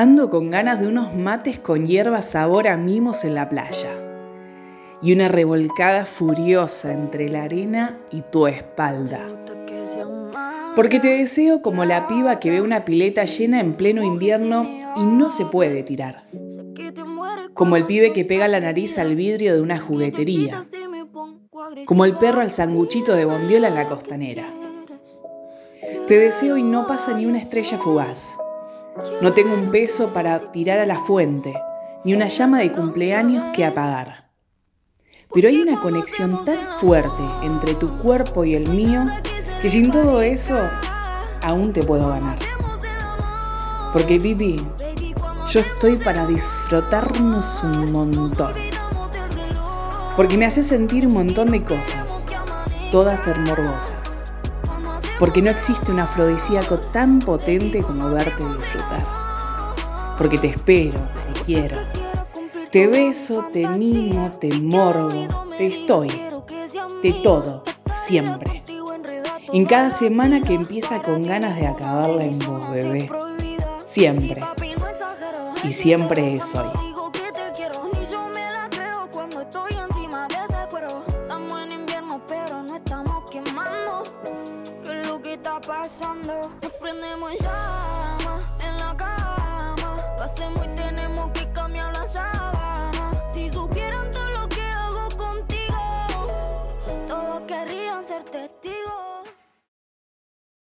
ando con ganas de unos mates con hierba sabor a mimos en la playa y una revolcada furiosa entre la arena y tu espalda. Porque te deseo como la piba que ve una pileta llena en pleno invierno y no se puede tirar. Como el pibe que pega la nariz al vidrio de una juguetería. Como el perro al sanguchito de bondiola en la costanera. Te deseo y no pasa ni una estrella fugaz. No tengo un peso para tirar a la fuente, ni una llama de cumpleaños que apagar. Pero hay una conexión tan fuerte entre tu cuerpo y el mío que sin todo eso aún te puedo ganar. Porque Pipi, yo estoy para disfrutarnos un montón. Porque me hace sentir un montón de cosas, todas hermosas. Porque no existe un afrodisíaco tan potente como verte disfrutar. Porque te espero, te quiero, te beso, te mimo, te morbo, te estoy, de todo, siempre. En cada semana que empieza con ganas de acabarla en vos, bebé. Siempre. Y siempre es hoy. está pasando. Nos prendemos en llama, en la cama. Lo hacemos y tenemos que cambiar la sábana. Si supieran todo lo que hago contigo, todos querrían ser testigos.